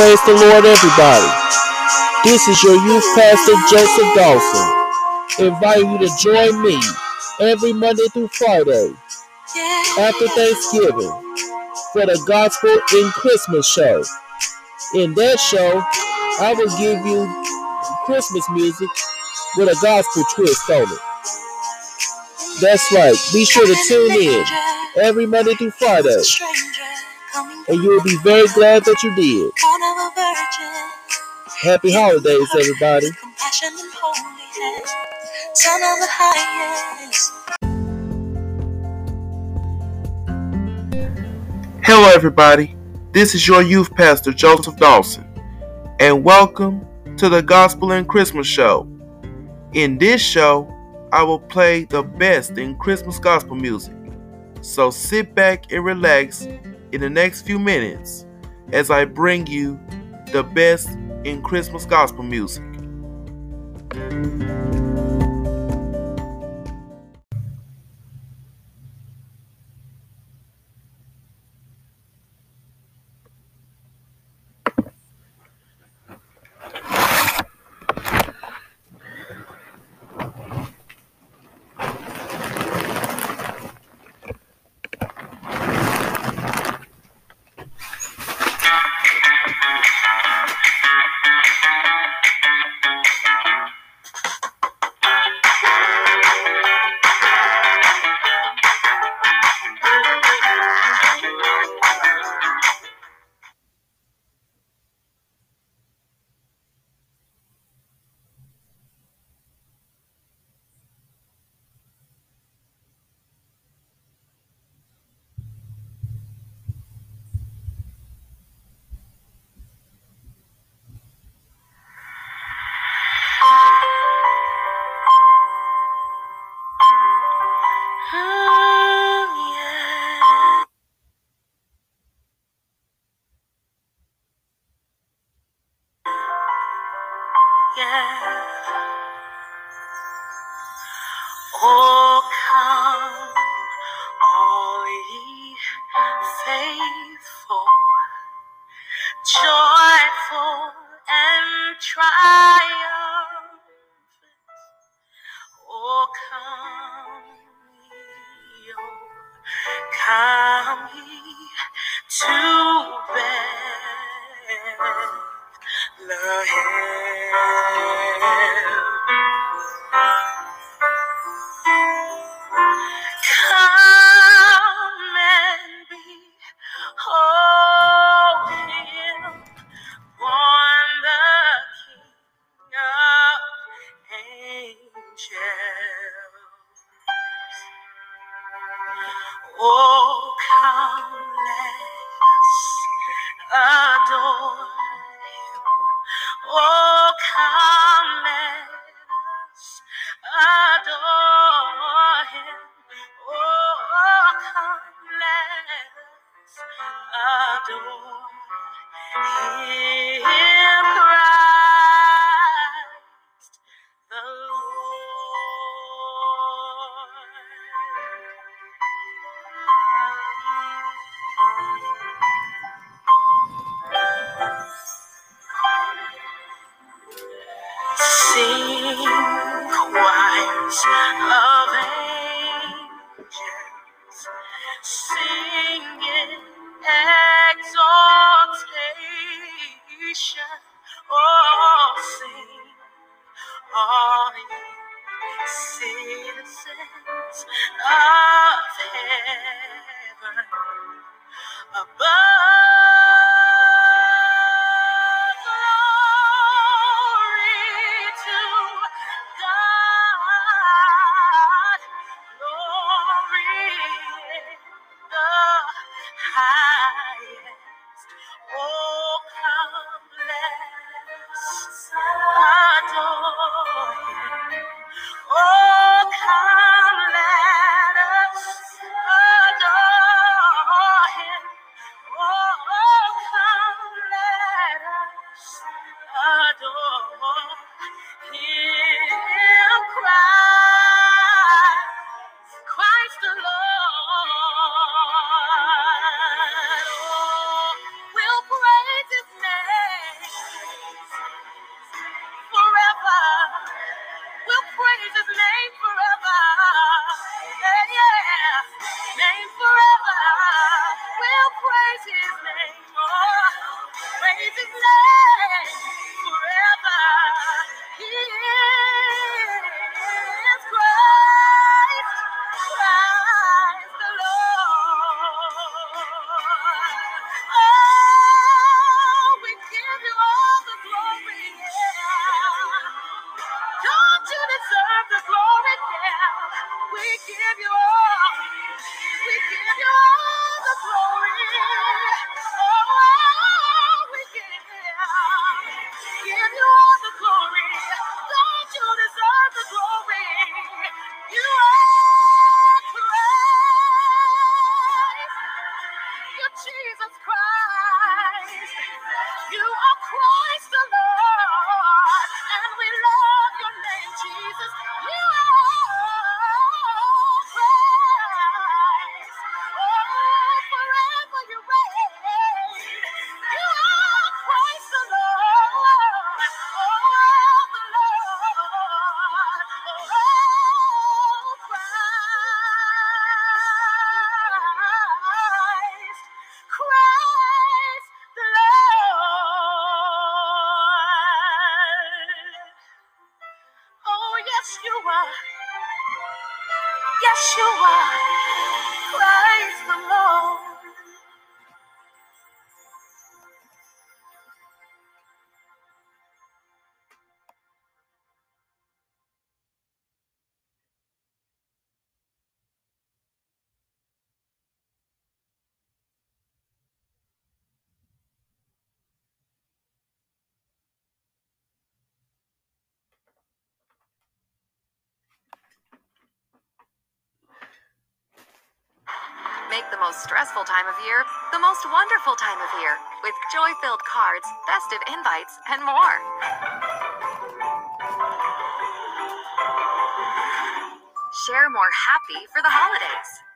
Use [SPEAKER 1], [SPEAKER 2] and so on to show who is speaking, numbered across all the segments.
[SPEAKER 1] praise the Lord, everybody. This is your youth pastor, Joseph Dawson, inviting you to join me every Monday through Friday after Thanksgiving for the Gospel in Christmas show. In that show, I will give you Christmas music with a gospel twist on it. That's right. Be sure to tune in every Monday through Friday and you will be very glad that you did. Happy holidays, everybody. Hello, everybody. This is your youth pastor, Joseph Dawson, and welcome to the Gospel and Christmas Show. In this show, I will play the best in Christmas gospel music. So sit back and relax in the next few minutes as I bring you the best in Christmas gospel music.
[SPEAKER 2] time of year, the most wonderful time of year, with joy filled cards, festive invites, and more. Share more happy for the holidays.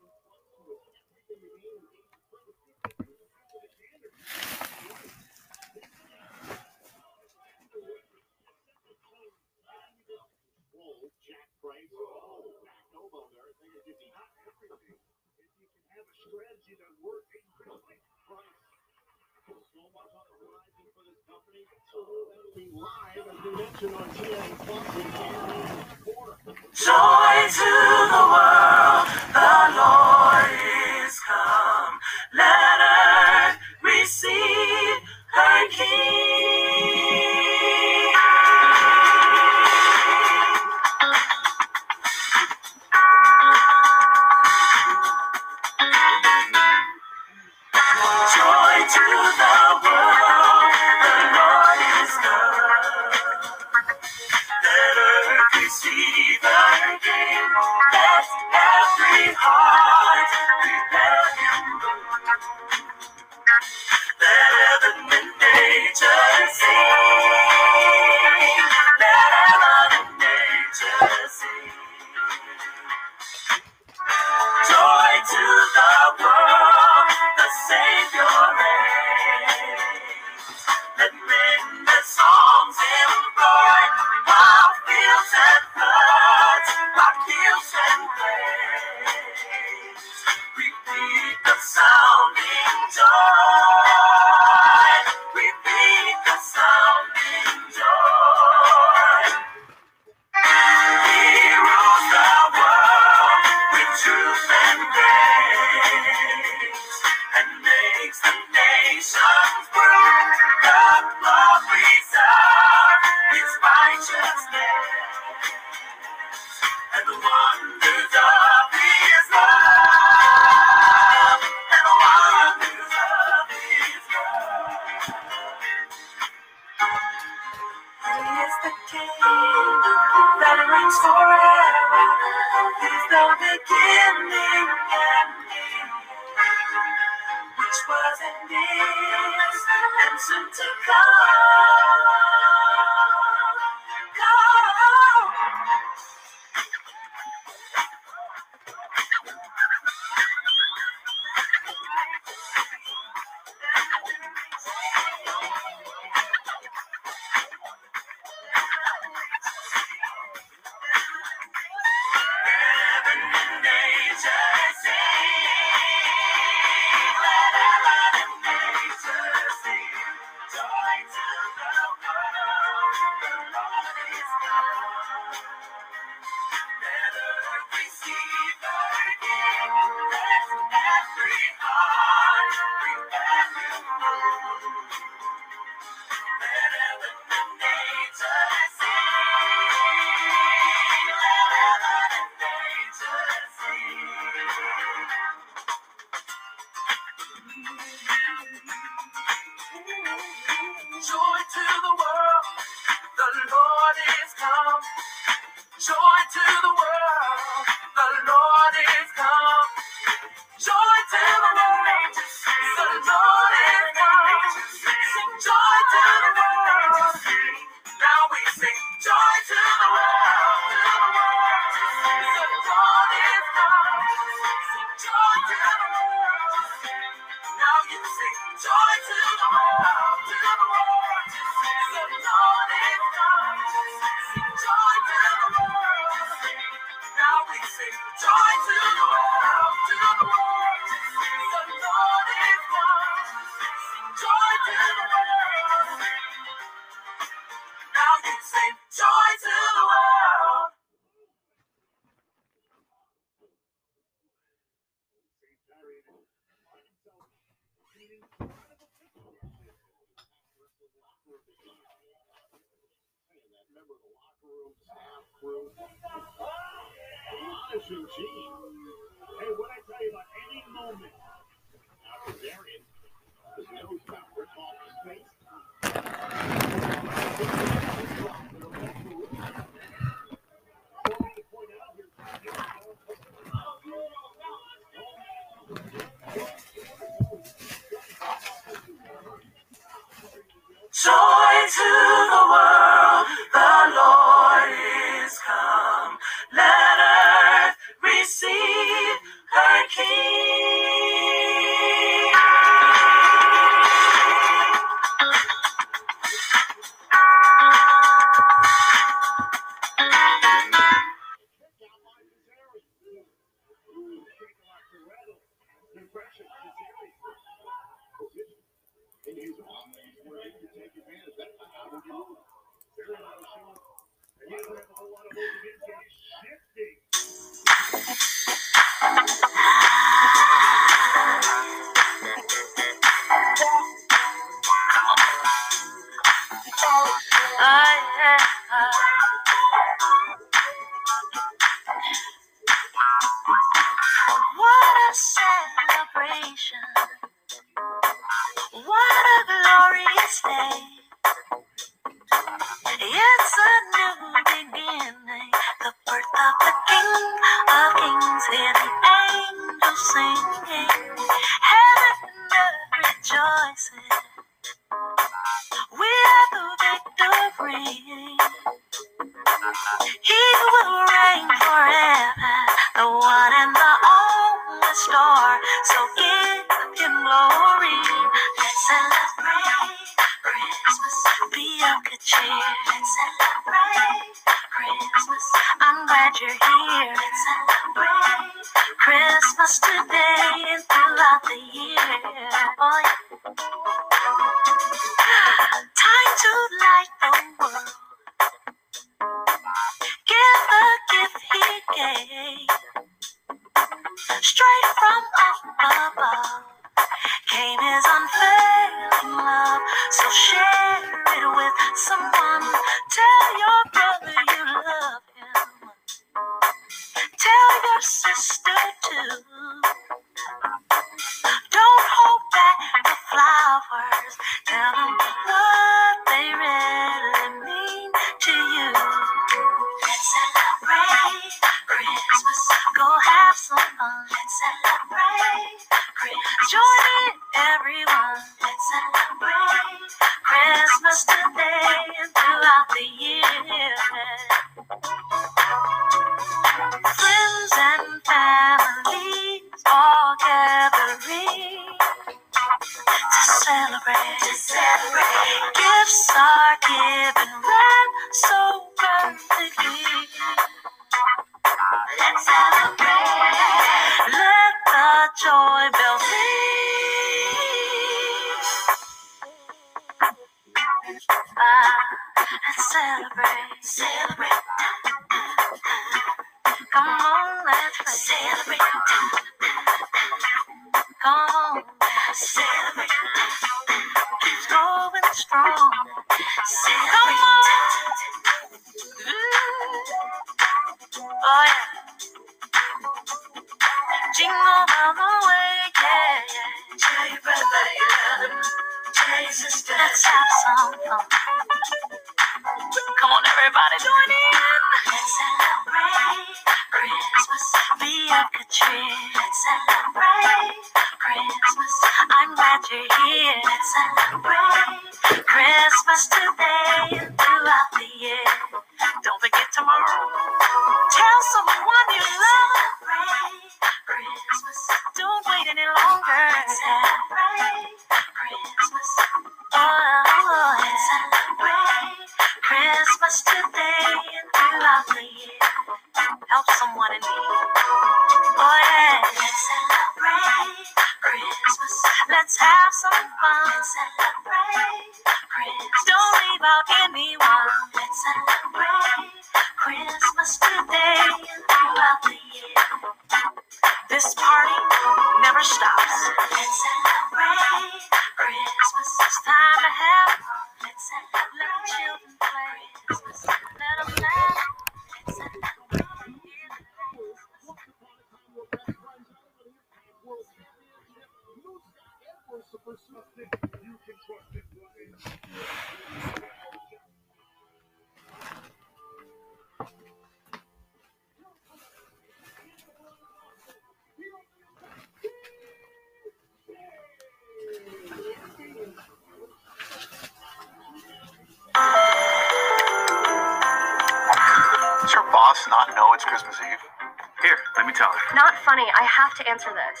[SPEAKER 3] Not
[SPEAKER 4] funny. I have to answer this.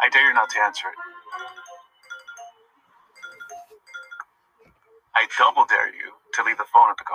[SPEAKER 3] I dare you not to answer it. I double dare you to leave the phone at the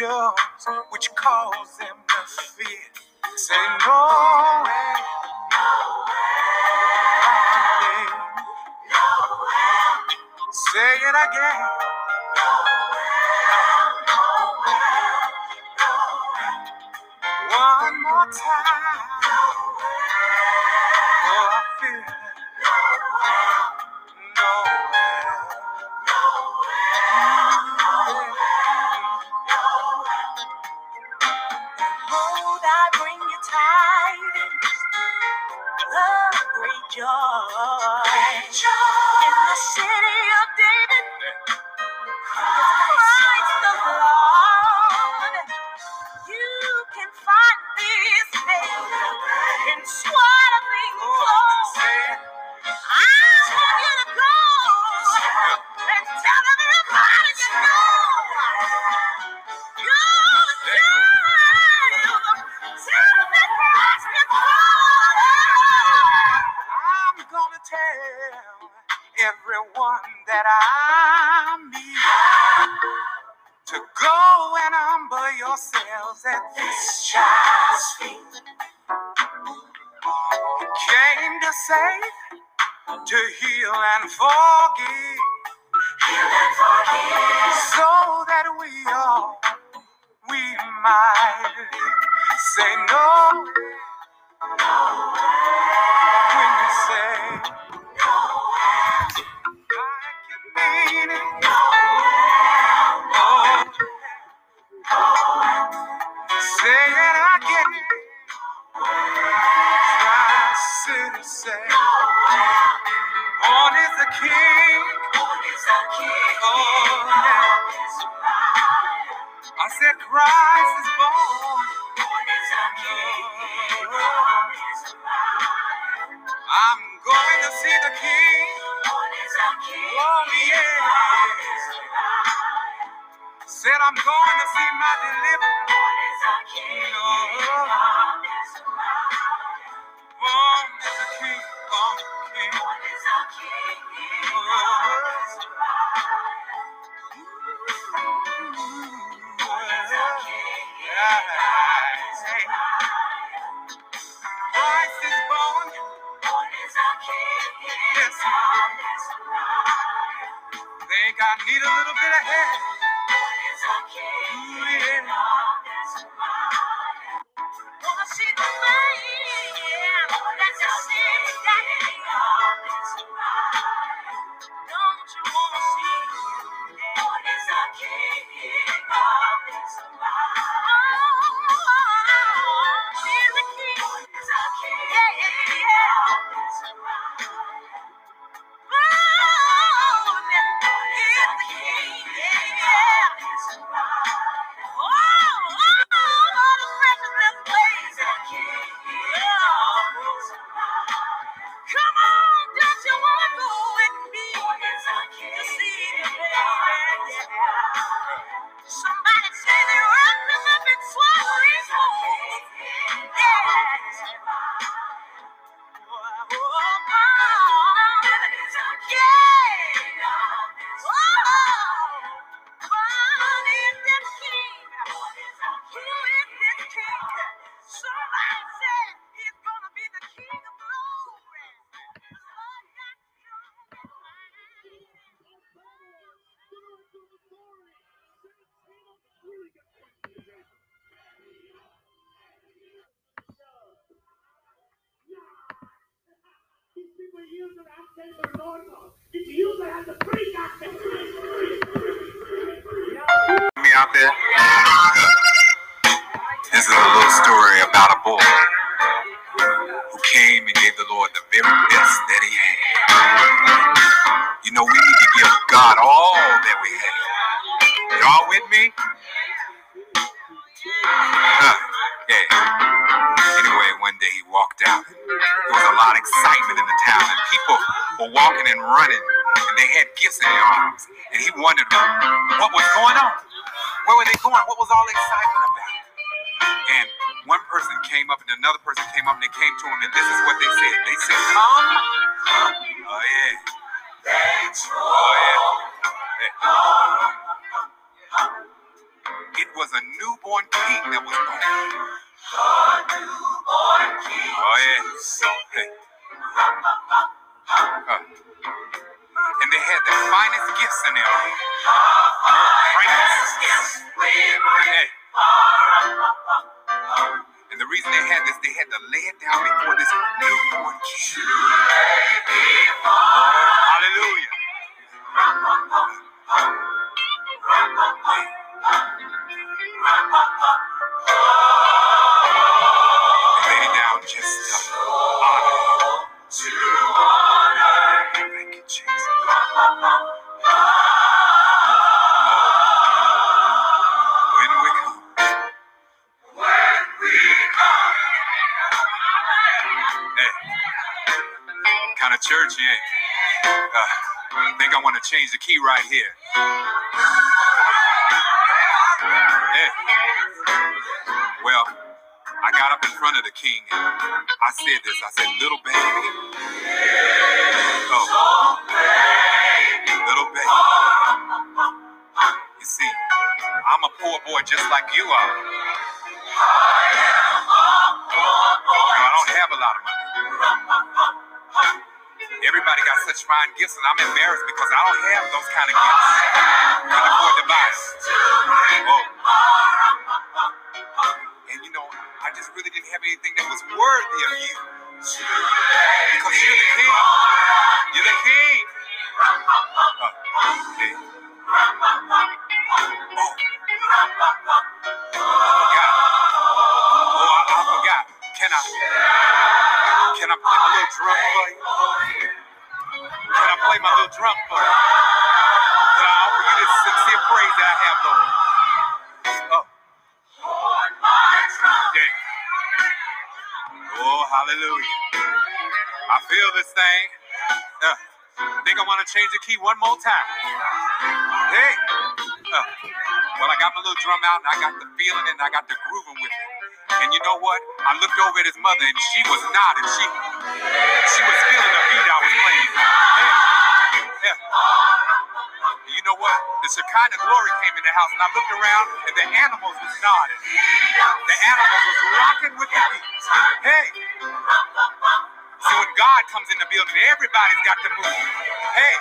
[SPEAKER 5] angels, which caused them to fear.
[SPEAKER 6] Say, no way. No way. No way. Say it again. No way. No way. No way. One more time. No way. Oh, I feel it.
[SPEAKER 7] No way. No. tidings of great joy.
[SPEAKER 3] Great joy. Go and humble yourselves at this child's feet. Came to save, to heal and forgive. Heal and forgive. So that we all, we might say no. No way. When you say. Christ is born. Born is king. I'm going to see the king. Born is king.
[SPEAKER 7] Oh, yeah. Said I'm going to see
[SPEAKER 3] my deliverer. Born is king. Oh. change the key right here. Yeah. Well, I got up in front of the king and I said this. I said, little baby. Oh. Little baby. You see, I'm a poor boy just like you are. I am a poor boy. I don't have a lot of money. Everybody got such fine gifts, and I'm embarrassed because I don't have those kind of gifts. Couldn't afford to buy. And you know, I just really didn't have anything that was worthy of you. Because you're the king. You're the king. This thing. Uh, think I want to change the key one more time. Hey. Uh, well, I got my little drum out and I got the feeling and I got the grooving with it. And you know what? I looked over at his mother and she was nodding. She she was feeling the beat I was playing. Yeah. Yeah. You know what? The Shekinah glory came in the house and I looked around and the animals was nodding. The animals was rocking with the beat. Hey. Comes in the building, everybody's got to move. Hey.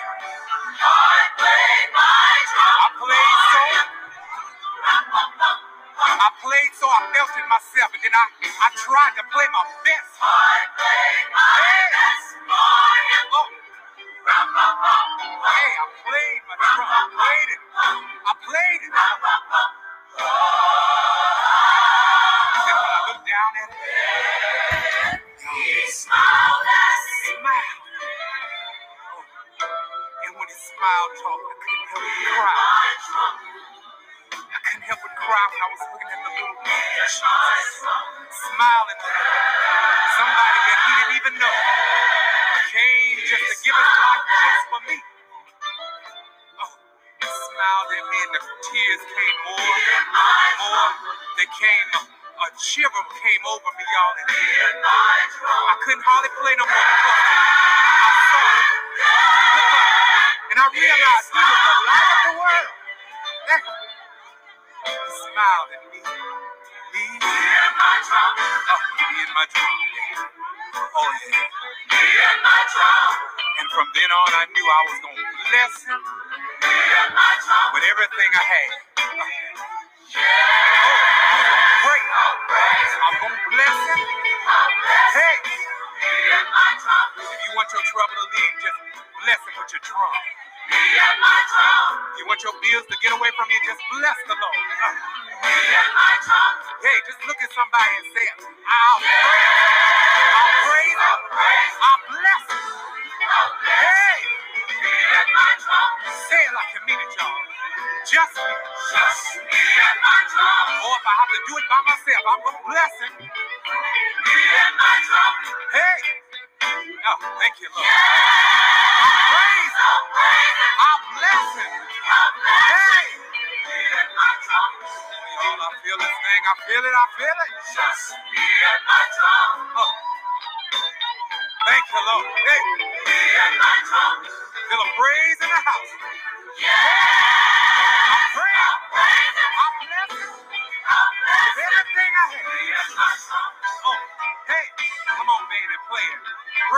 [SPEAKER 3] I played so. I played so I felt it myself, and then I, I tried to play my best.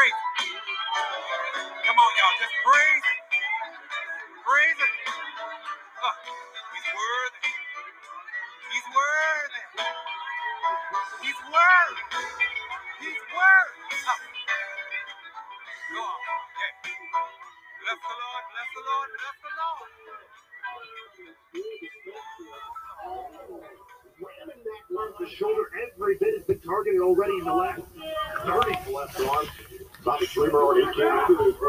[SPEAKER 3] It. Come on, y'all. Just praise it. Praise he's worthy. He's worthy. He's worthy. He's worthy. Uh, go on. Yeah. Bless the Lord. Bless the Lord. Bless the Lord.
[SPEAKER 8] Ramming that left shoulder every bit has been targeted already in the. Starting the left arm. Dreamer already came into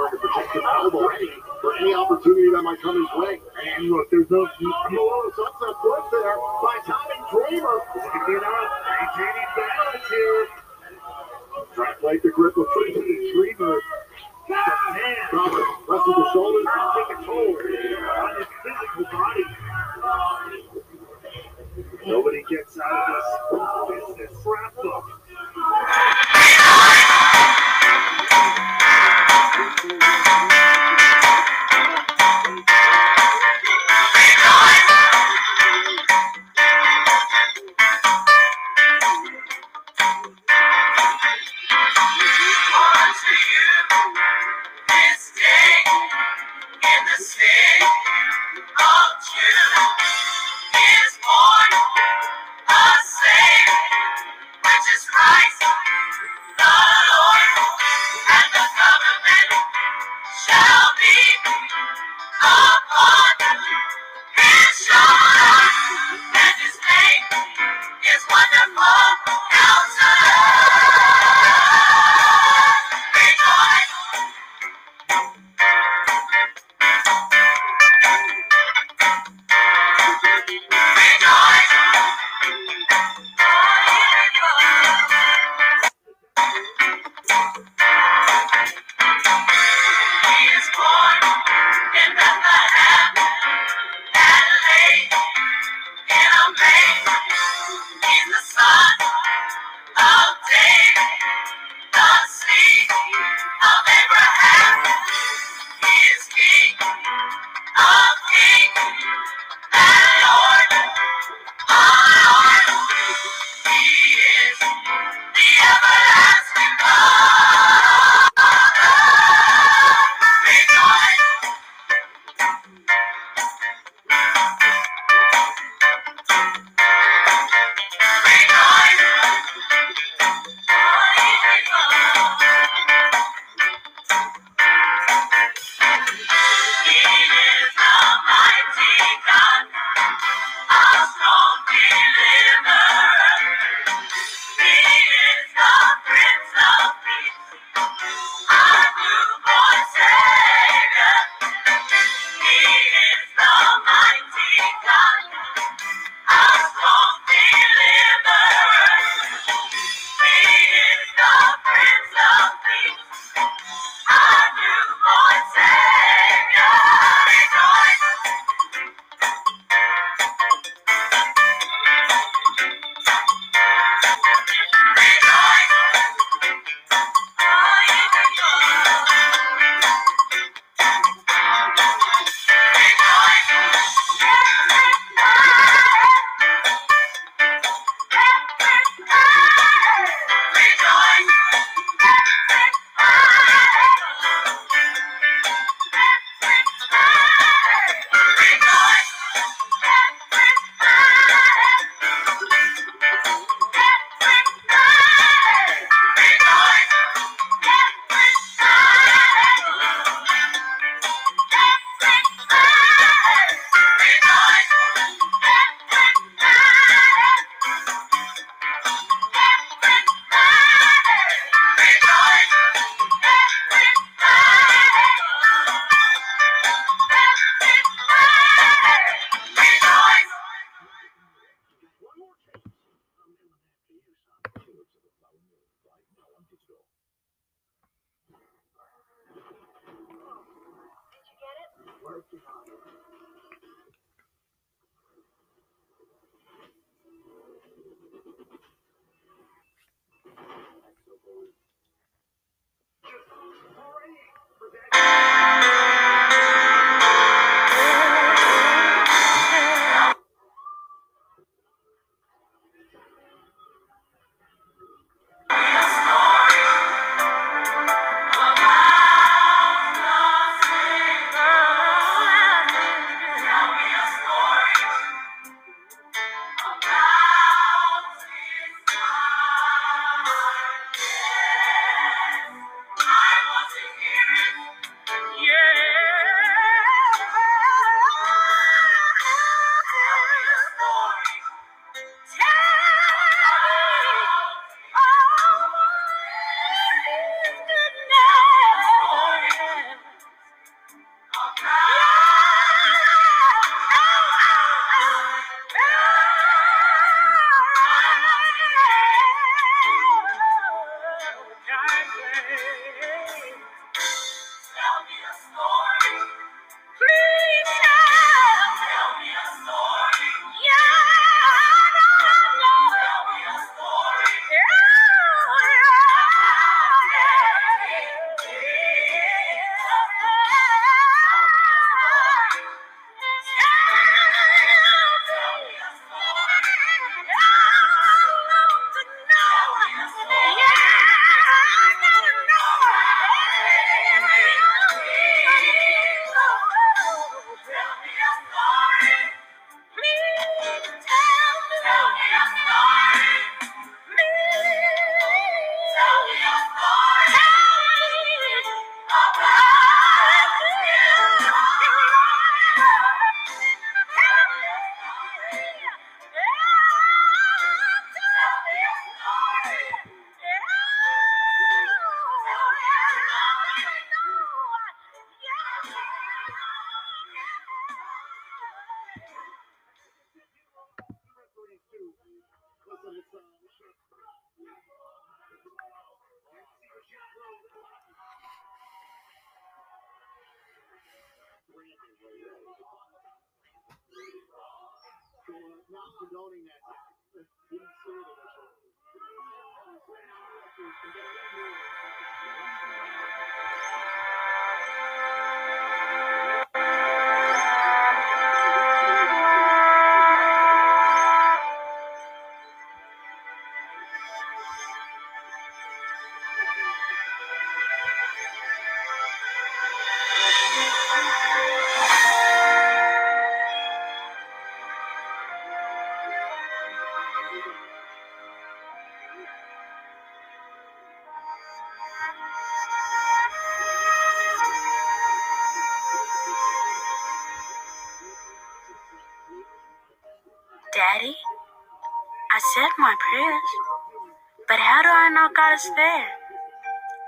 [SPEAKER 7] but how do I know God is there?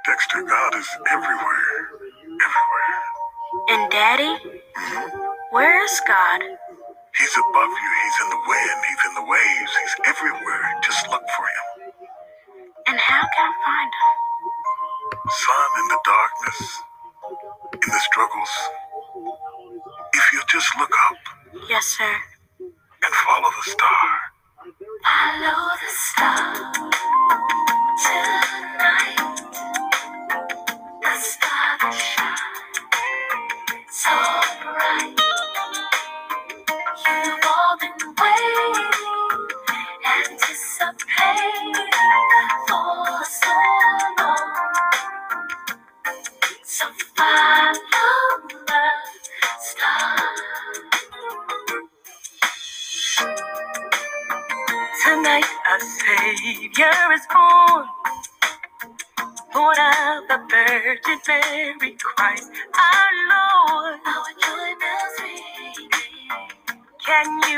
[SPEAKER 9] Dexter, God is everywhere. Everywhere.
[SPEAKER 7] And Daddy, mm-hmm. where is God?
[SPEAKER 9] He's above you. He's in the wind. He's in the waves. He's everywhere. Just look for him.
[SPEAKER 7] And how can I find him?
[SPEAKER 9] Son, in the darkness,
[SPEAKER 7] Mary, Christ our Lord. Our joy bells. Can you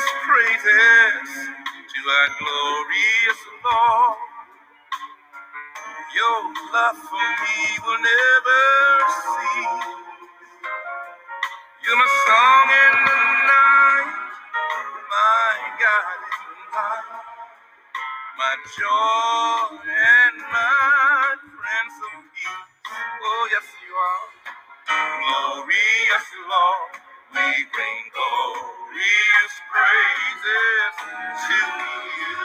[SPEAKER 3] his praises to thy glorious Lord. Your love for me will never cease. You're my song in the night, my God in the light, my joy and my Prince of Peace. Oh, yes, you are. Glorious Lord, we bring glory. His praises
[SPEAKER 8] to you.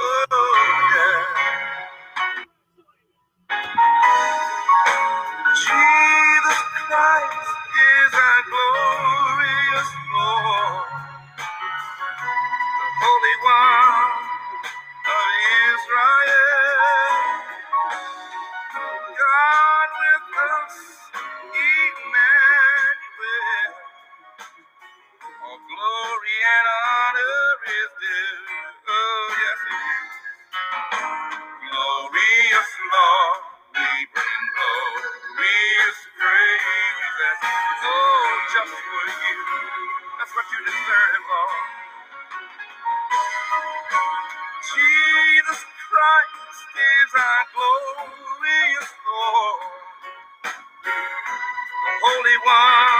[SPEAKER 8] Oh, yeah.
[SPEAKER 10] one.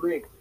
[SPEAKER 9] That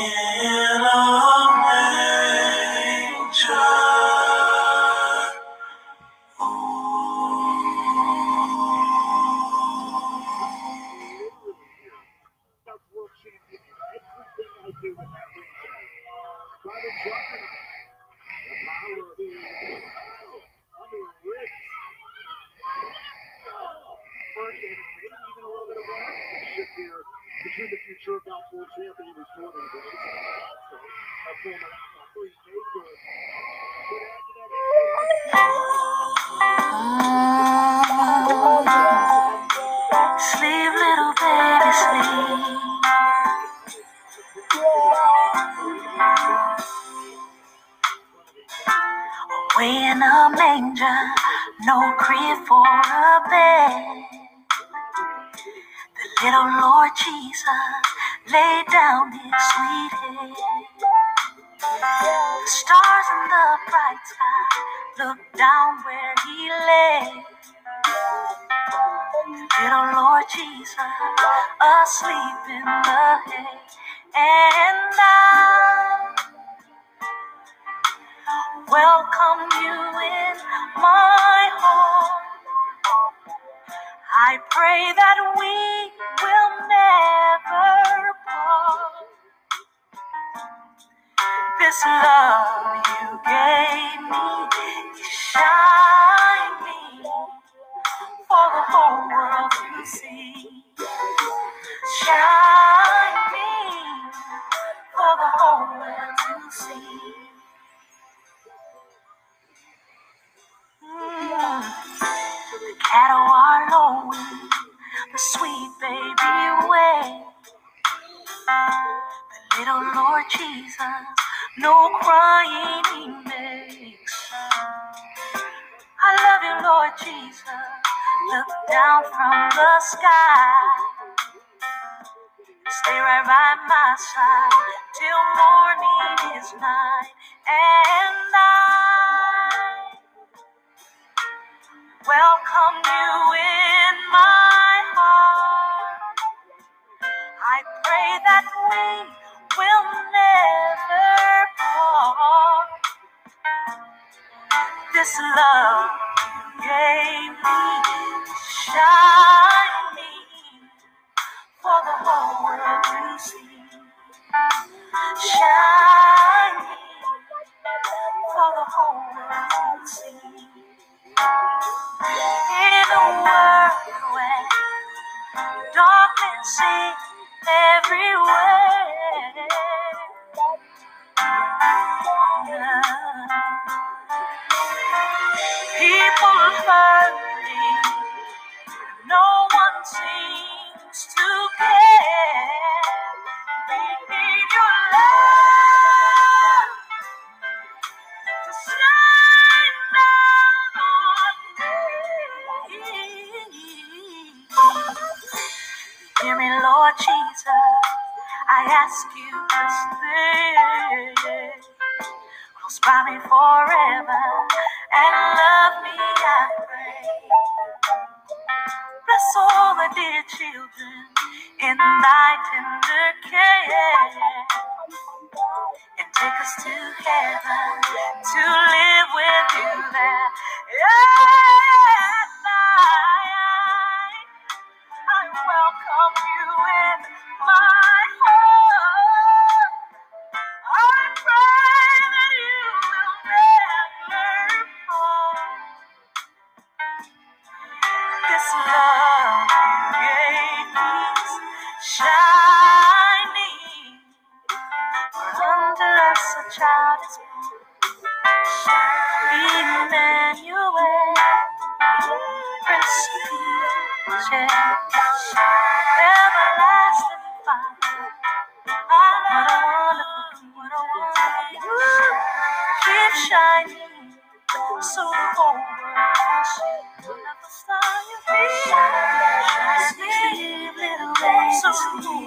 [SPEAKER 9] In yes, yes. Everlasting Father, what a wonderful, what a. Ooh, so sleep little so
[SPEAKER 7] cool.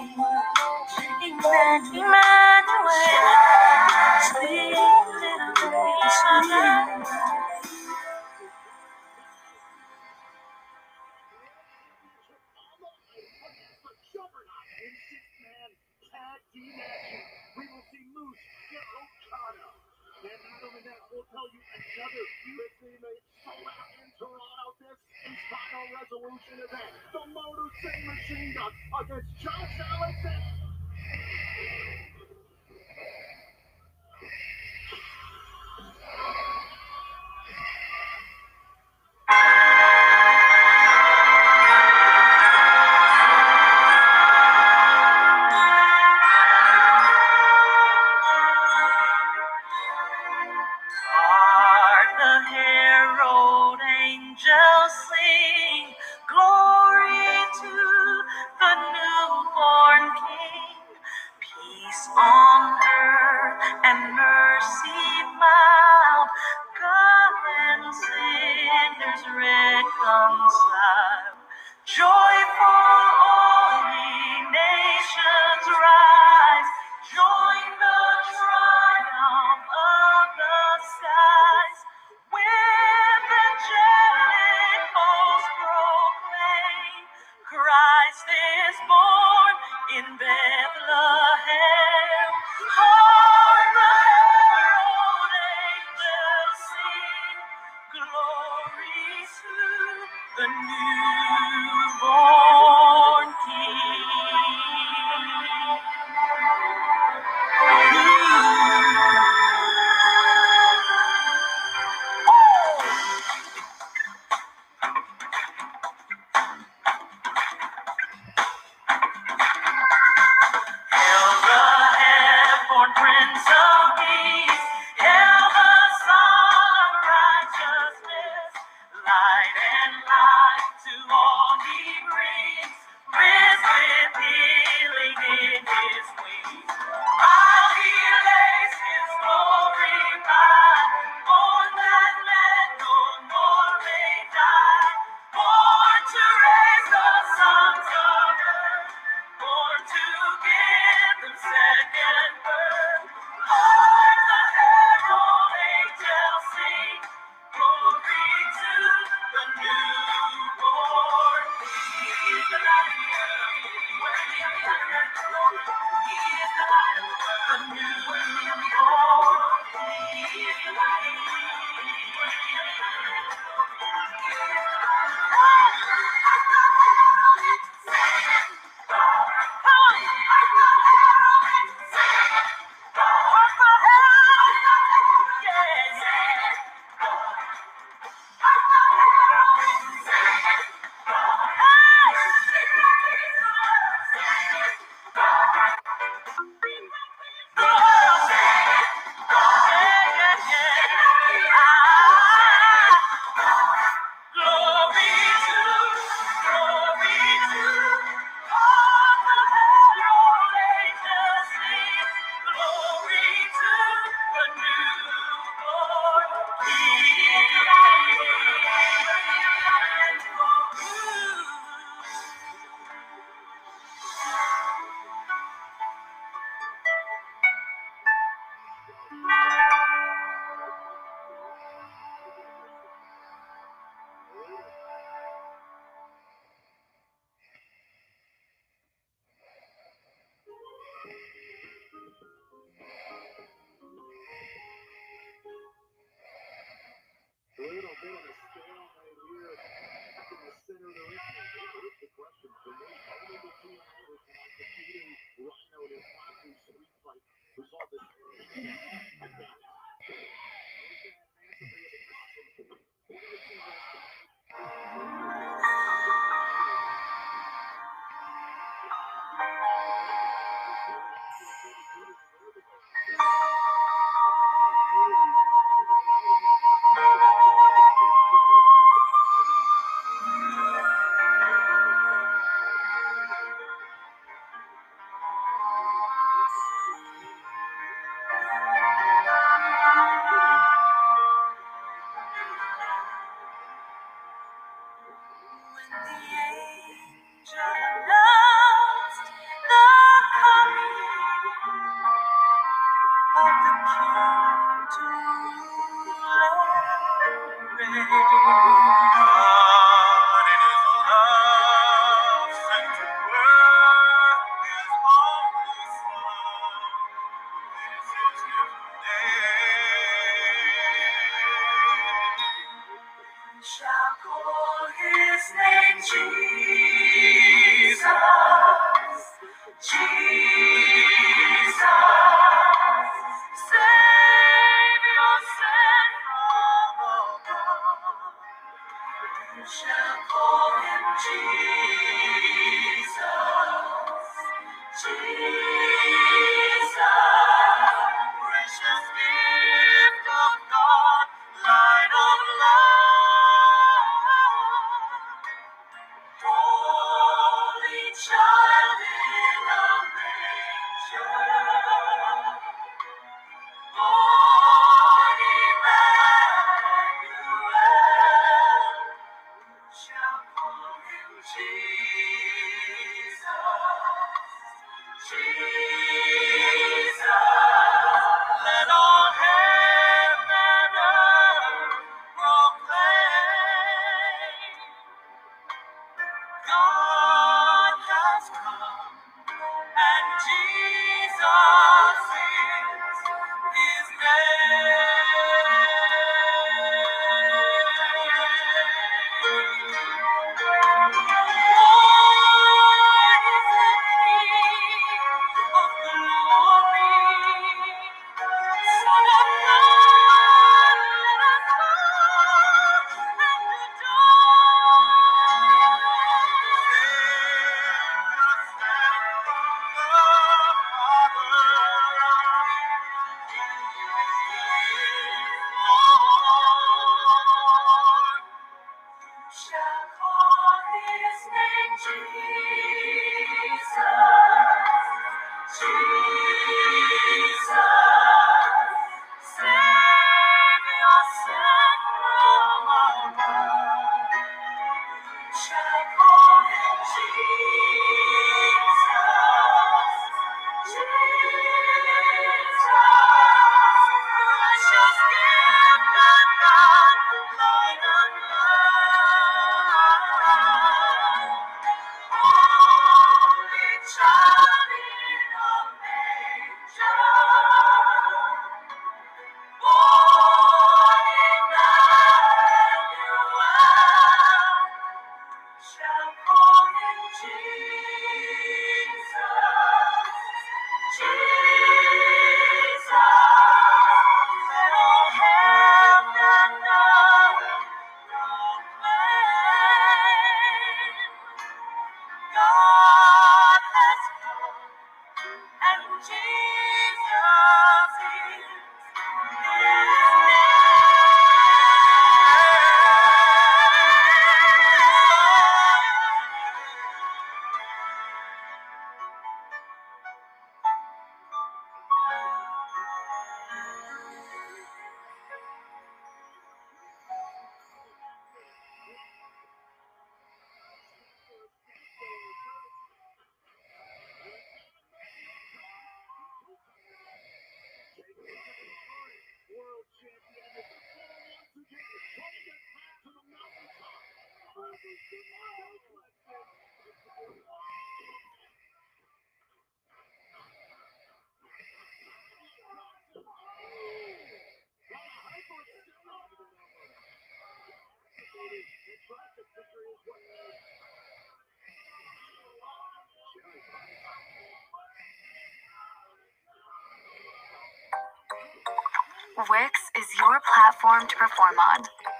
[SPEAKER 11] Wix is your platform to perform on.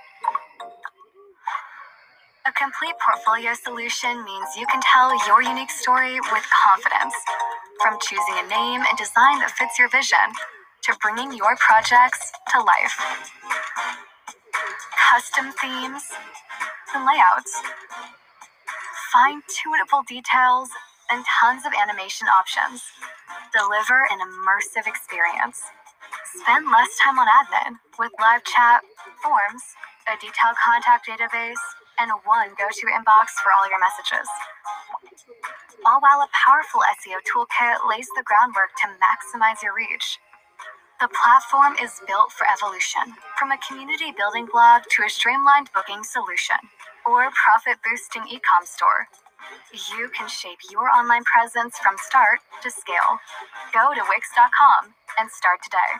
[SPEAKER 11] Complete portfolio solution means you can tell your unique story with confidence. From choosing a name and design that fits your vision to bringing your projects to life. Custom themes and layouts, fine tunable details, and tons of animation options. Deliver an immersive experience. Spend less time on admin with live chat, forms, a detailed contact database, and one go to inbox for all your messages. All while a powerful SEO toolkit lays the groundwork to maximize your reach. The platform is built for evolution, from a community building blog to a streamlined booking solution or profit boosting e com store. You can shape your online presence from start to scale. Go to Wix.com and start today.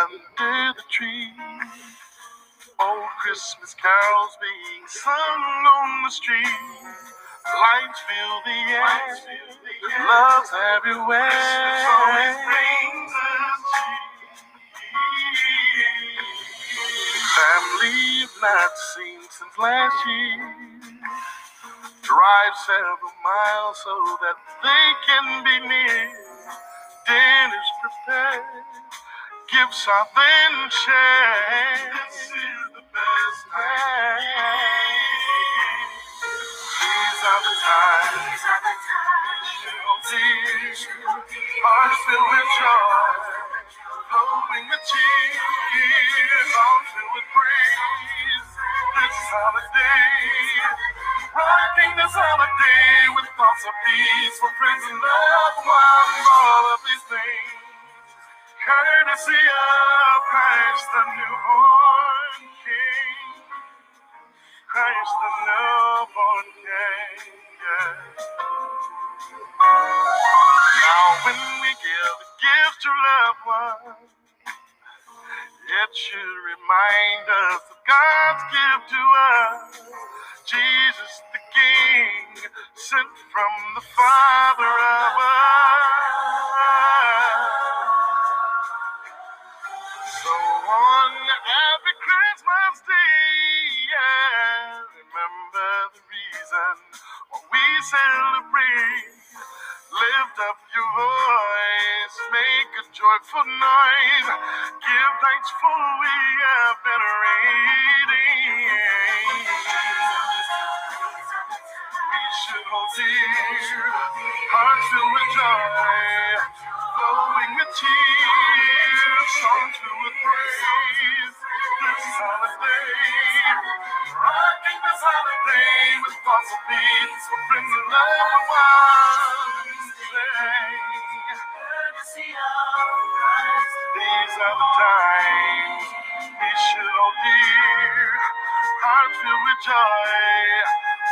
[SPEAKER 12] Under the tree. Old Christmas carols being sung on the street. Lights fill the air, with love's everywhere. Christmas always brings Family have not seen since last year. Drive several miles so that they can be near. Dinner's prepared, gifts are then shared. This is the best time. These are the times. Tears, hearts filled with joy, flowing with tears, arms filled with praise. This holiday, rocking this holiday with thoughts of peace for friends and loved ones. All of these things, courtesy of Christ, the newborn King. Christ, the newborn King. Now, when we give to loved ones, it should remind us of God's gift to us. Jesus the King, sent from the Father above. So on every Christmas day, yeah, remember the reason why we celebrate. Lift up your voice, make a joyful noise, give thanks for we have been reading. We should hold dear, hearts filled with joy, flowing with tears, songs rocking this holiday with thoughts of peace. For friends and loved ones. These are the times. We should hold dear, hearts filled with joy,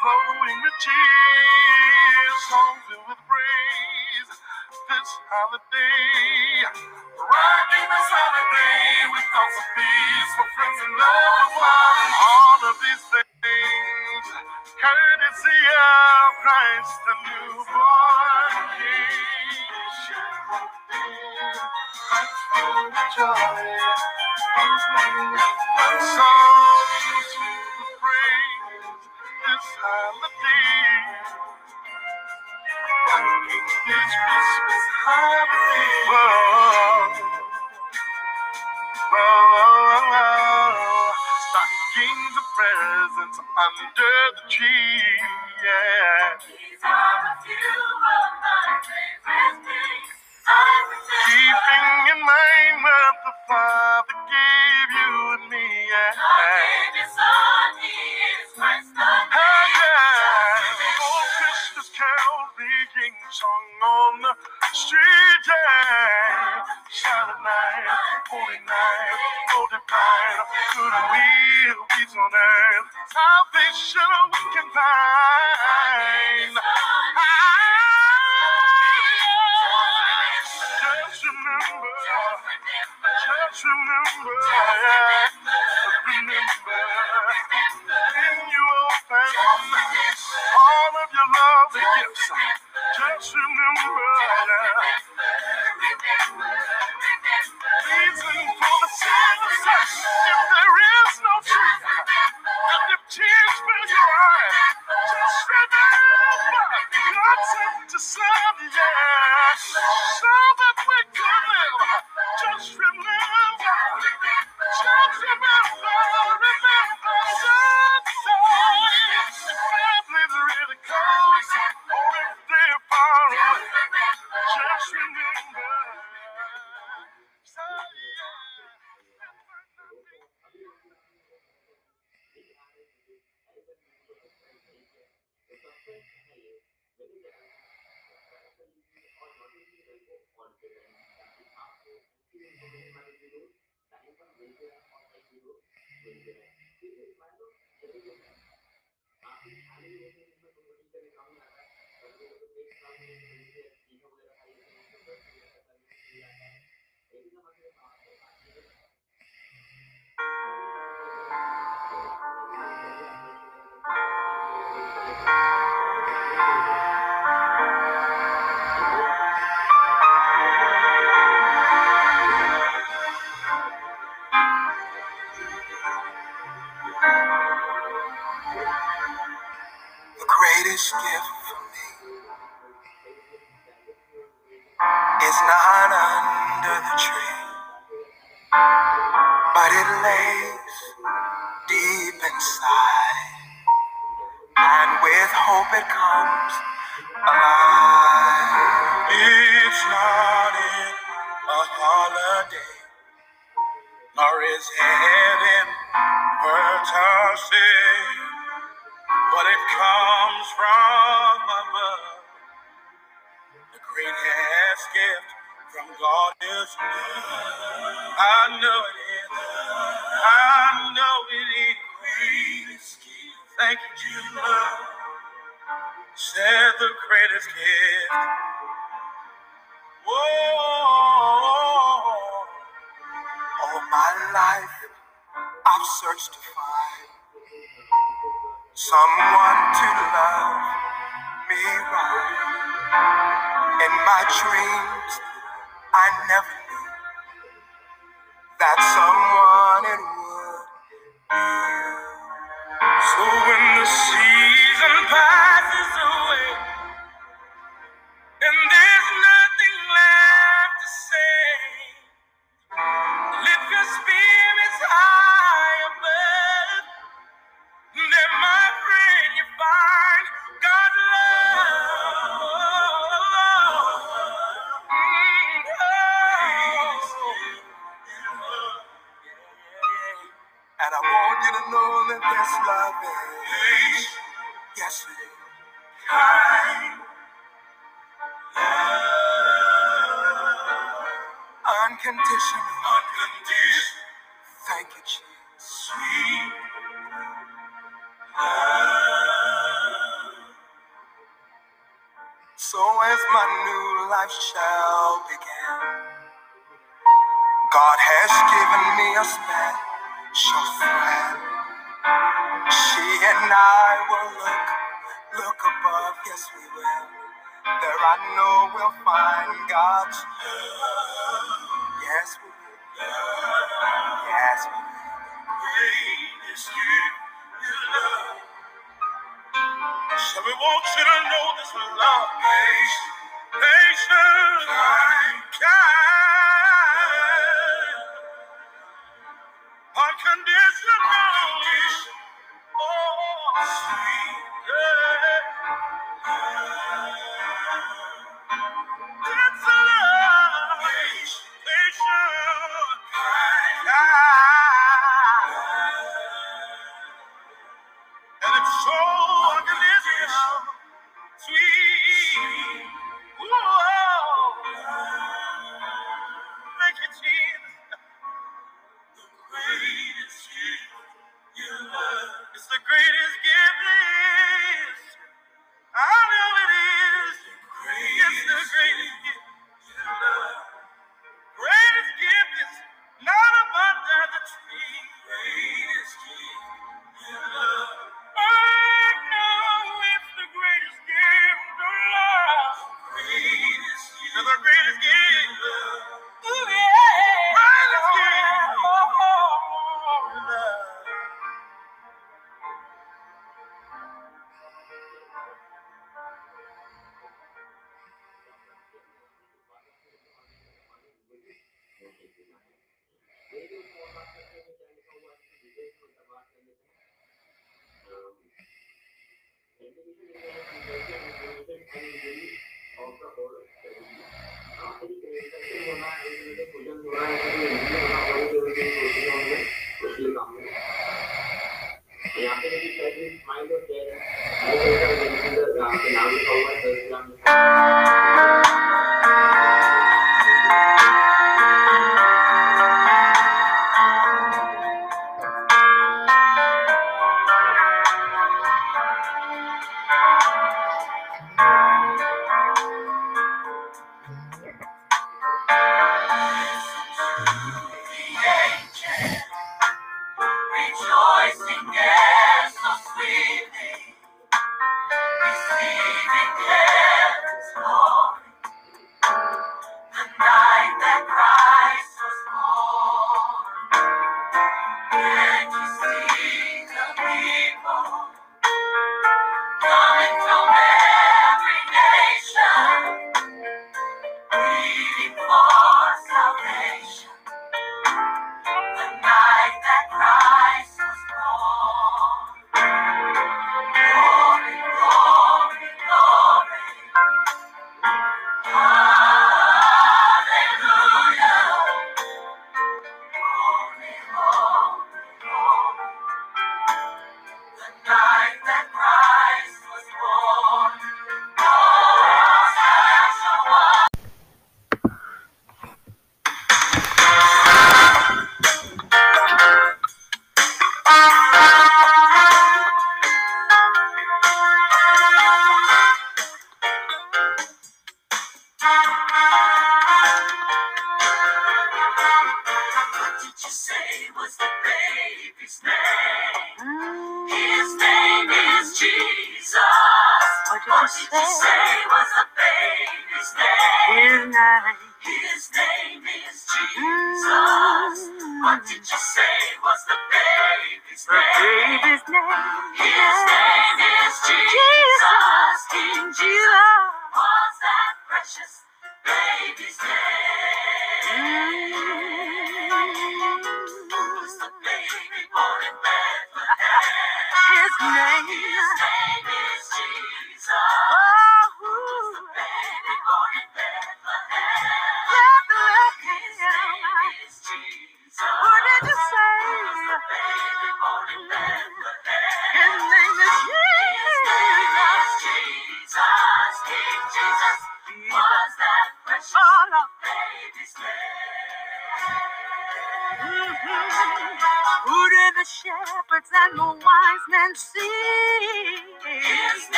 [SPEAKER 12] flowing with tears, songs filled with praise. This holiday, rocking this holiday with thoughts of peace. For friends and loved ones. All of these things, courtesy of Christ, the newborn King. With praise. This holiday. This Christmas holiday. Whoa. Whoa. And presents under the tree. Yeah. Keeping in mind what the Father gave you and me. Yeah. Hey, yeah. Old Christmas carol being sung on the street. Silent night, holy night, holy night. Good will be on earth. Salvation we can find. Just remember, just remember, remember, all of your gifts, just remember, reason for the if there is no truth, and if tears fill your eyes, just remember, God sent so that we could live. Just remember,
[SPEAKER 3] greatest gift inside. And with hope it comes alive. It's not in a holiday, nor is heaven worth to sing. But it comes from above. The greatest gift from God is love. I know it is. I know it is. Thank you, Jesus. Share the greatest gift. Whoa. All my life, I've searched to find someone to love me right. In my dreams, I never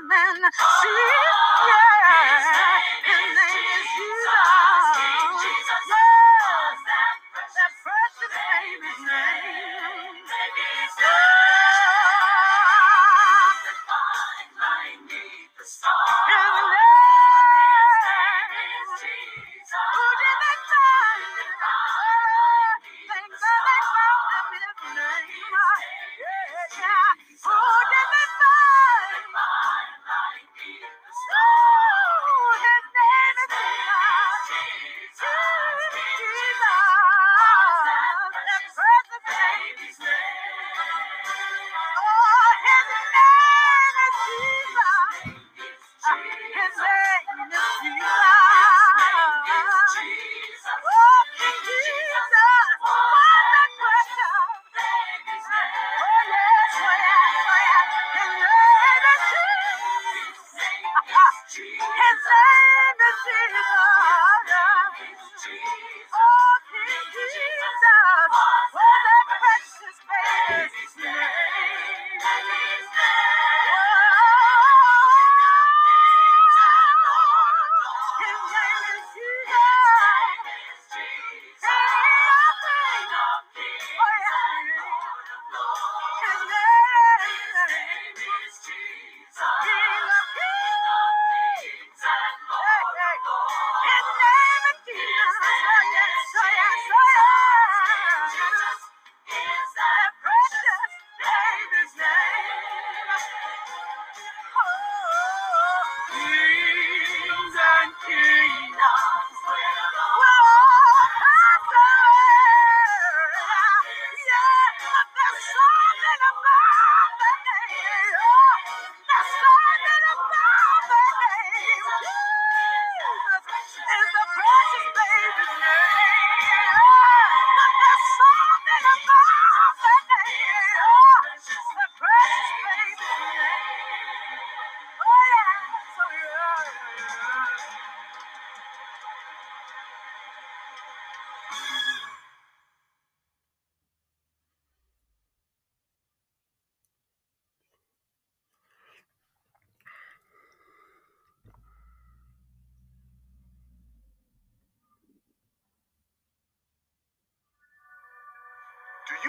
[SPEAKER 1] men see?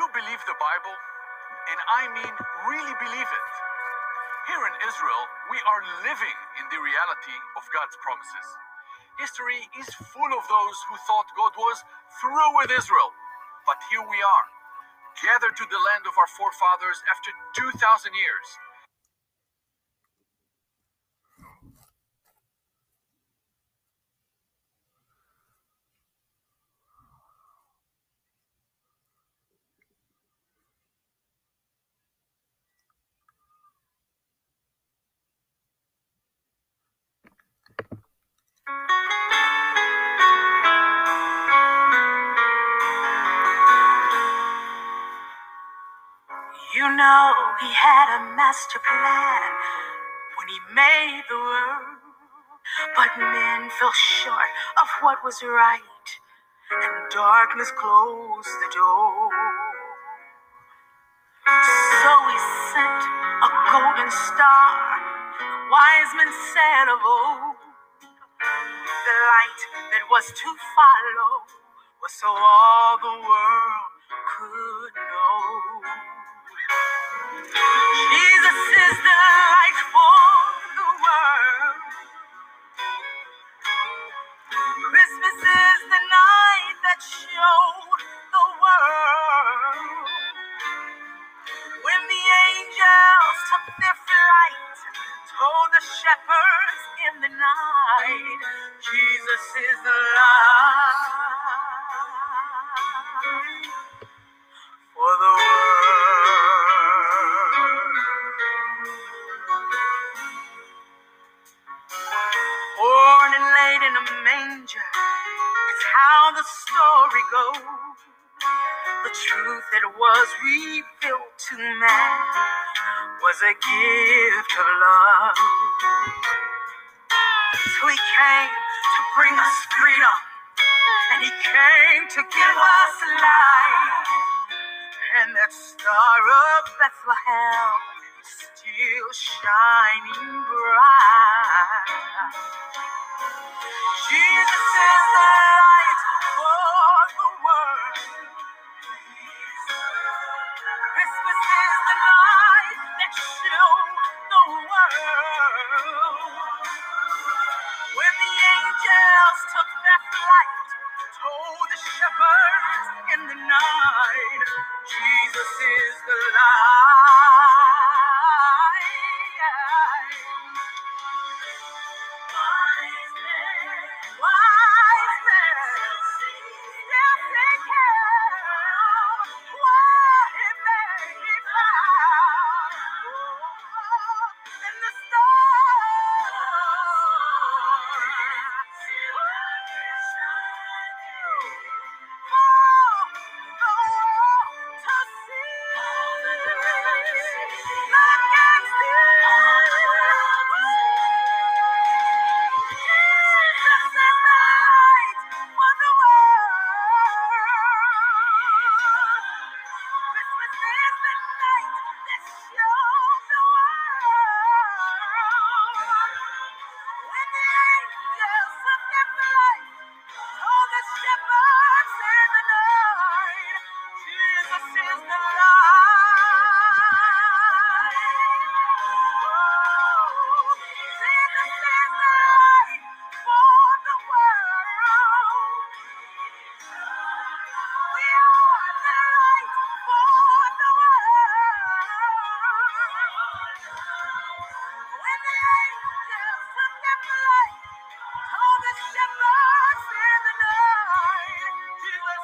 [SPEAKER 13] You believe the Bible? And I mean, really believe it. Here in Israel, we are living in the reality of God's promises. History is full of those who thought God was through with Israel. But here we are, gathered to the land of our forefathers after 2,000 years.
[SPEAKER 1] Master plan when he made the world. But men fell short of what was right, and darkness closed the door. So he sent a golden star, the wise men said of old. The light that was to follow was so all the world could know. Jesus is the light for the world. Christmas is the night that showed the world. When the angels took their flight, told the shepherds in the night, Jesus is the light for the world. The story goes. The truth that was revealed to man was a gift of love. So he came to bring us freedom, and he came to give us life. And that star of Bethlehem still shining bright. Jesus is the light for the world. Christmas is the light that showed the world. When the angels took their flight, told the shepherds in the night, Jesus is the light. All the shepherds in the night, he was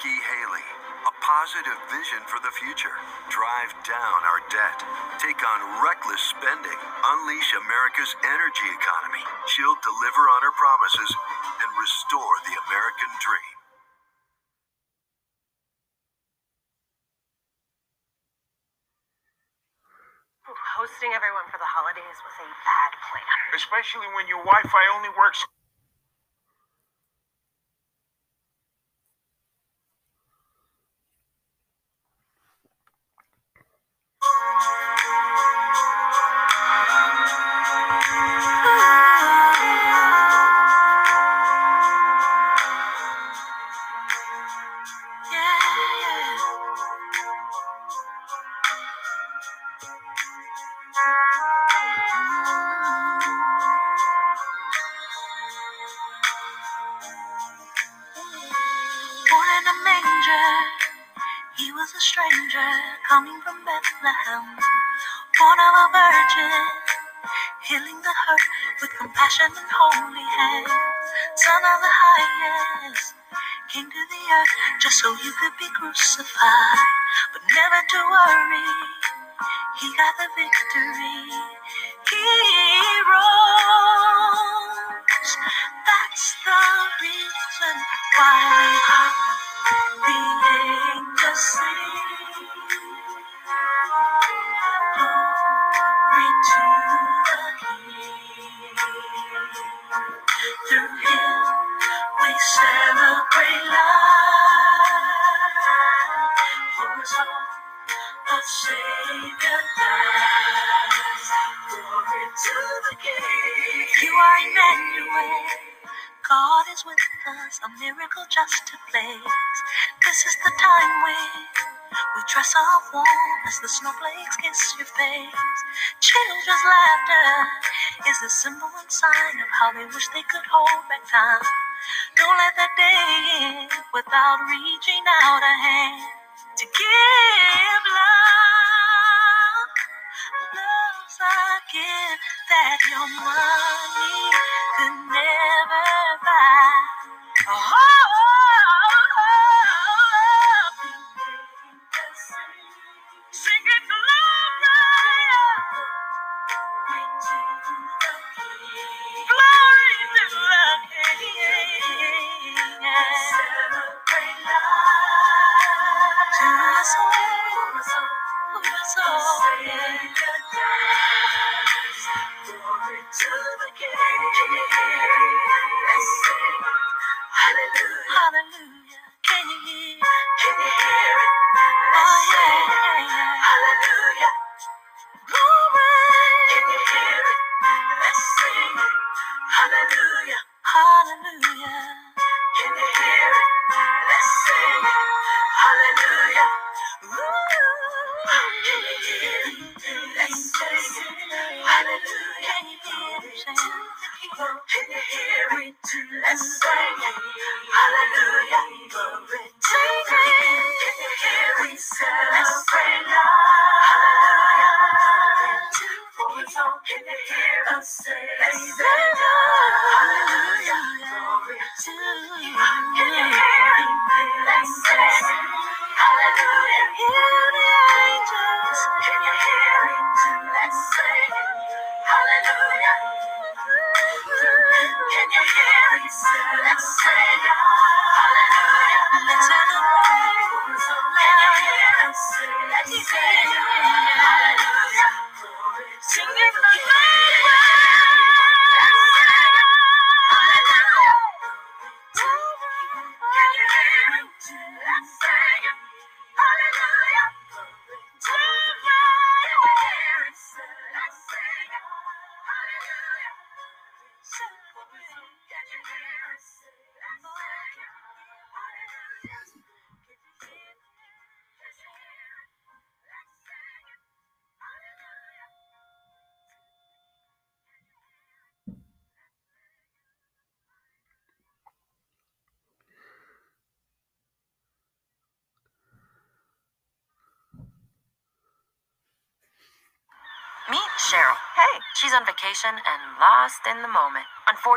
[SPEAKER 1] G. Haley. A
[SPEAKER 14] positive vision for the future. Drive down our debt. Take on reckless spending. Unleash America's energy economy. She'll deliver on her promises and restore the American dream.
[SPEAKER 15] Hosting everyone for the holidays was a bad plan.
[SPEAKER 16] Especially when your Wi Fi only works.
[SPEAKER 9] so you could be crucified. But never to worry, he got the victory. face. Children's laughter is a symbol and sign of how they wish they could hold back time. Don't let that day in without reaching out a hand to give love. Love's a gift that your money could never buy. Oh.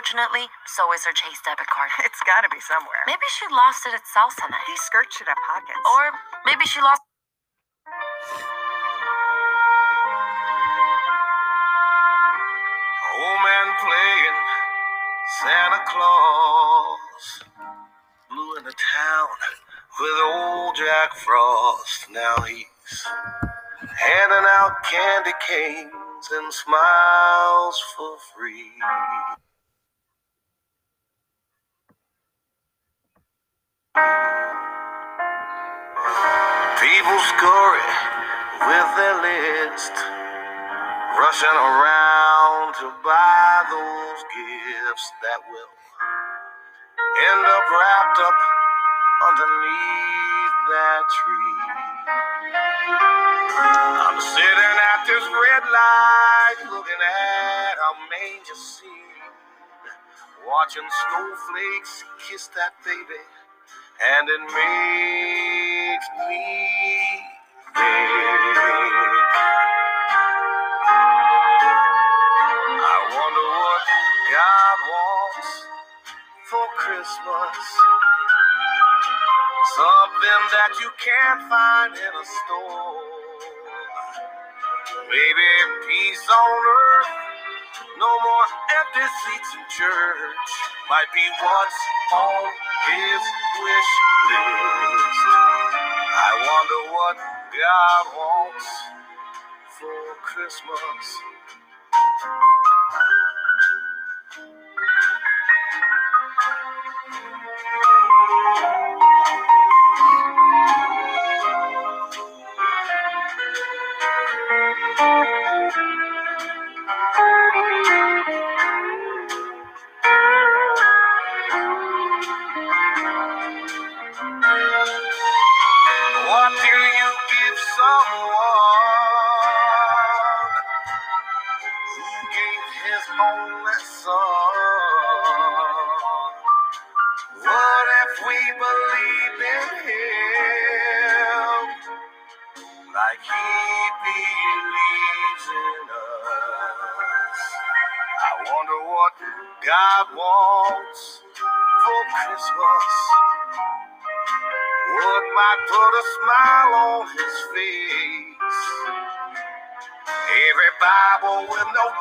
[SPEAKER 17] Unfortunately, so is her Chase debit card.
[SPEAKER 18] It's gotta be somewhere.
[SPEAKER 17] Maybe she lost it at salsa night.
[SPEAKER 18] These skirts should have pockets.
[SPEAKER 17] Or maybe she lost.
[SPEAKER 19] Old man playing Santa Claus. Blew into town with old Jack Frost. Now he's handing out candy canes and smiles for free. Rushing around to buy those gifts that will end up wrapped up underneath that tree. I'm sitting at this red light looking at a manger scene, watching snowflakes kiss that baby, and it makes me think. Christmas. Something that you can't find in a store. Maybe peace on earth, no more empty seats in church. Might be what's on his wish list. I wonder what God wants for Christmas.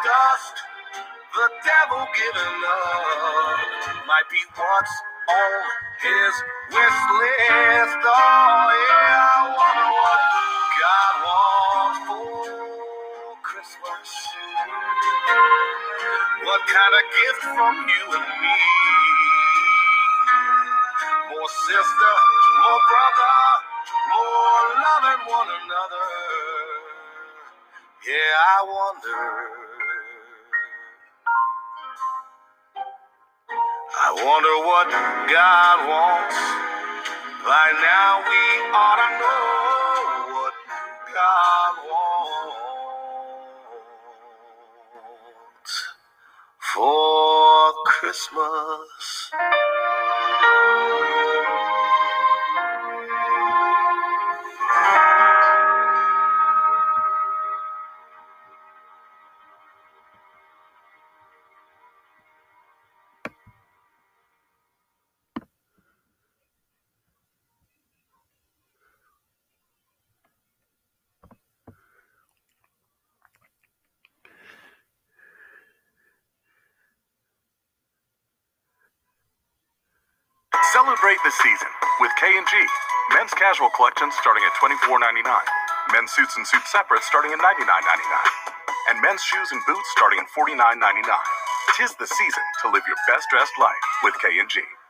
[SPEAKER 19] Dust, the devil giving up, might be what's on his wish list. Oh, yeah, I wonder what God wants for Christmas. What kind of gift from you and me? More sister, more brother, more loving one another. Yeah, I wonder. I wonder what God wants. By now we ought to know what God wants for Christmas.
[SPEAKER 20] Casual collection starting at $24.99. Men's suits and suits separate starting at $99.99. And men's shoes and boots starting at $49.99. Tis the season to live your best dressed life with K&G.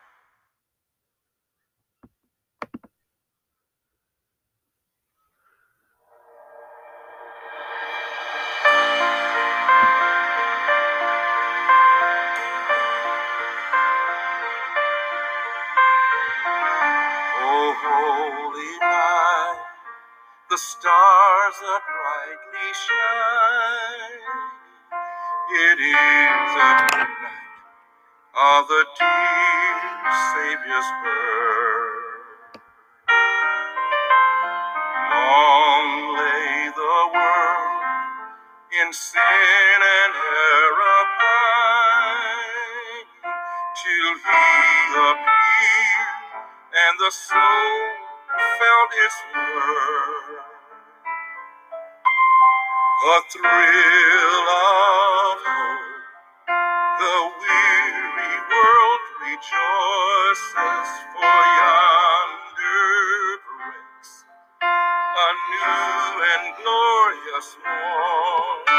[SPEAKER 19] is at midnight of the dear Savior's birth. Long lay the world
[SPEAKER 3] in sin and error pine, till He appeared and the soul felt its worth the thrill of hope. The weary world rejoices, for yonder breaks a new and glorious morn.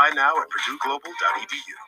[SPEAKER 7] Apply now at purdueglobal.edu.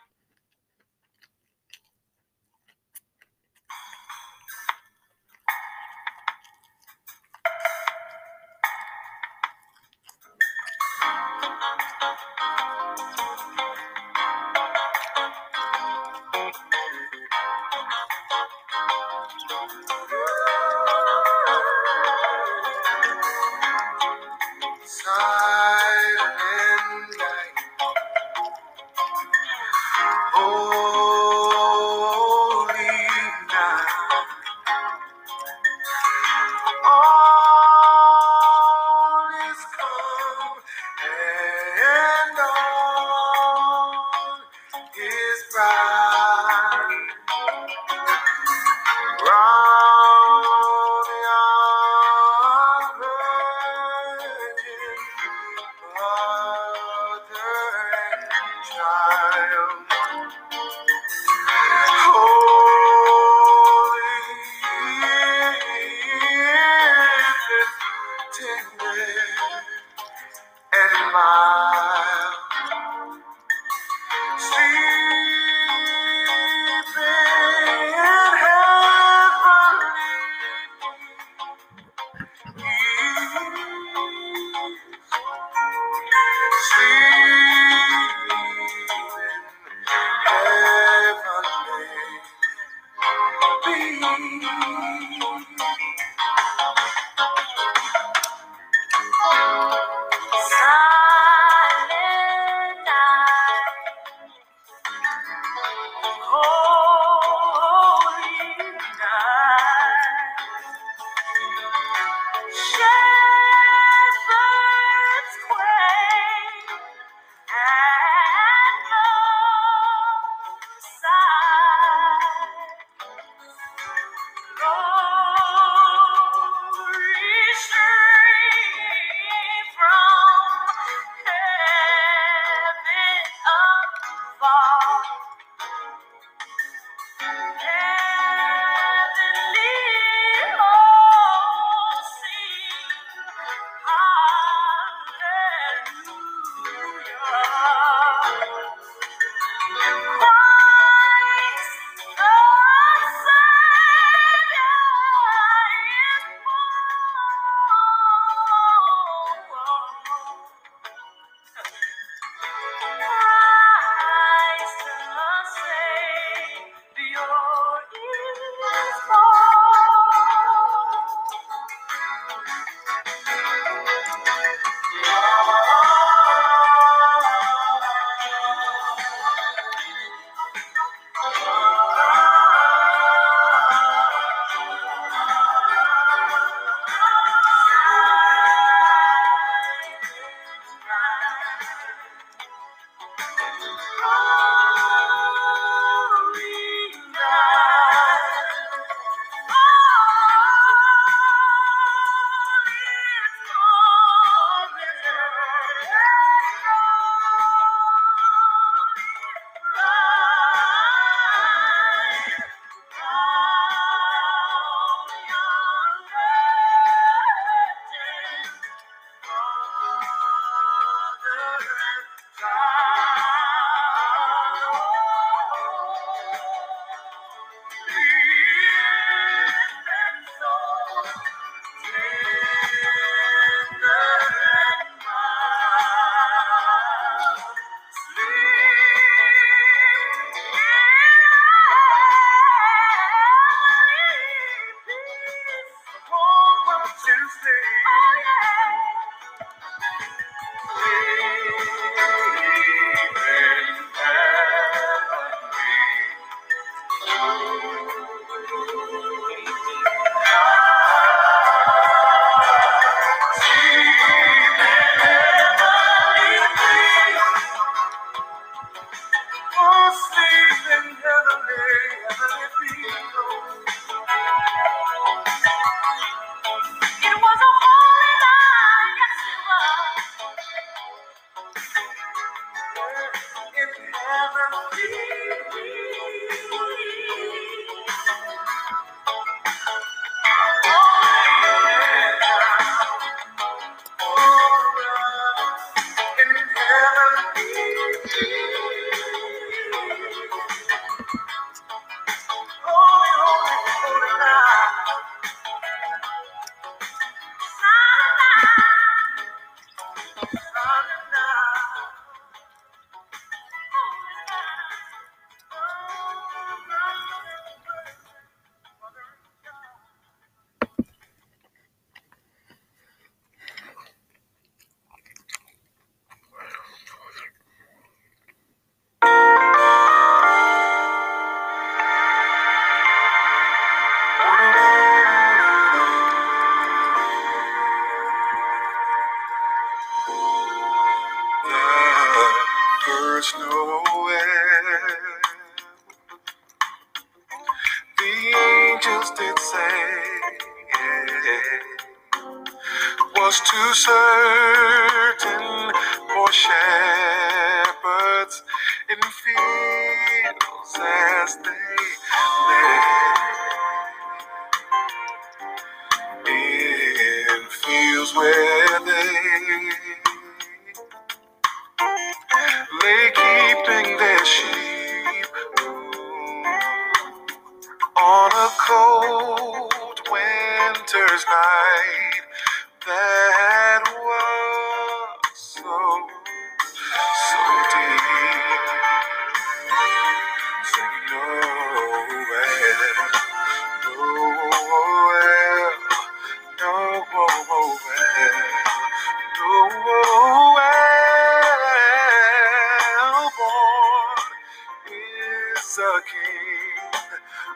[SPEAKER 21] is
[SPEAKER 3] a king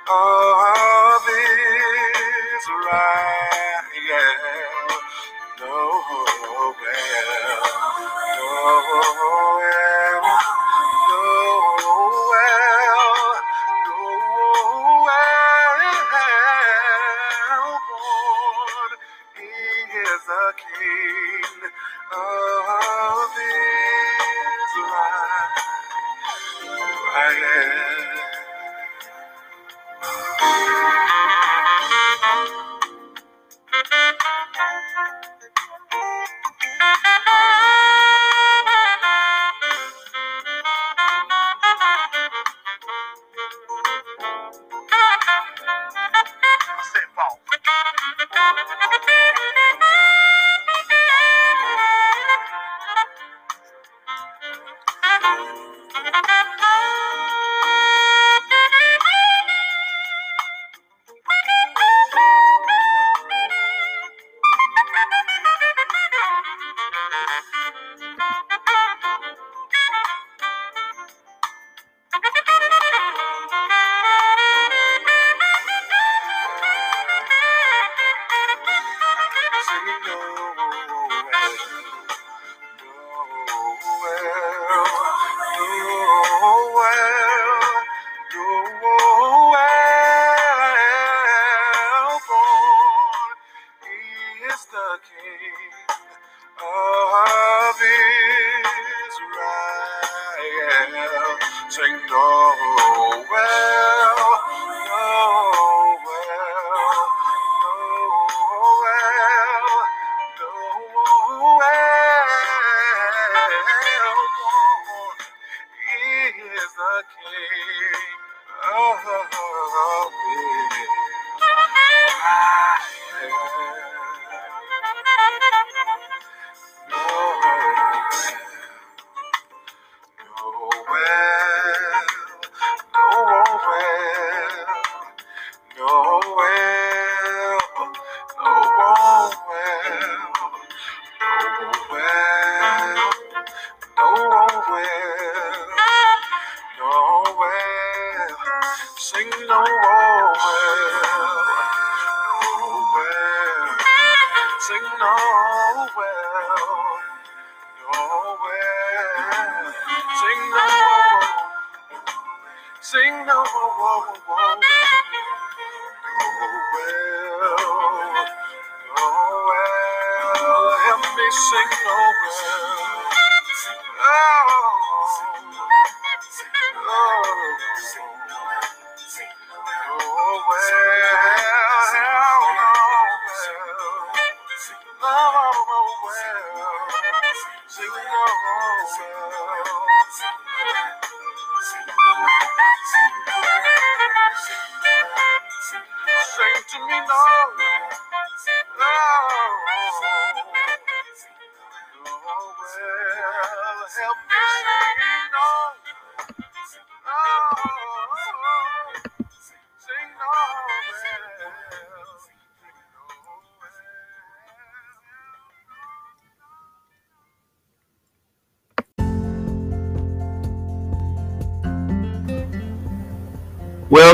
[SPEAKER 3] of Israel. Nowhere, nowhere,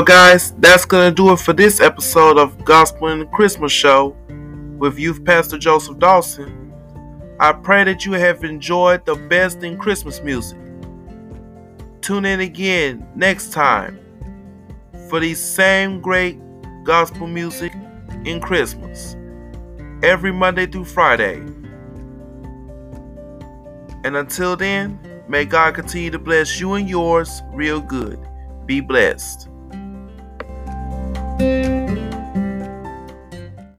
[SPEAKER 2] Guys, that's going to do it for this episode of Gospel in the Christmas Show with Youth Pastor Joseph Dawson. I pray that you have enjoyed the best in Christmas music. Tune in again next time for these same great gospel music in Christmas every Monday through Friday. And until then, may God continue to bless you and yours real good. Be blessed.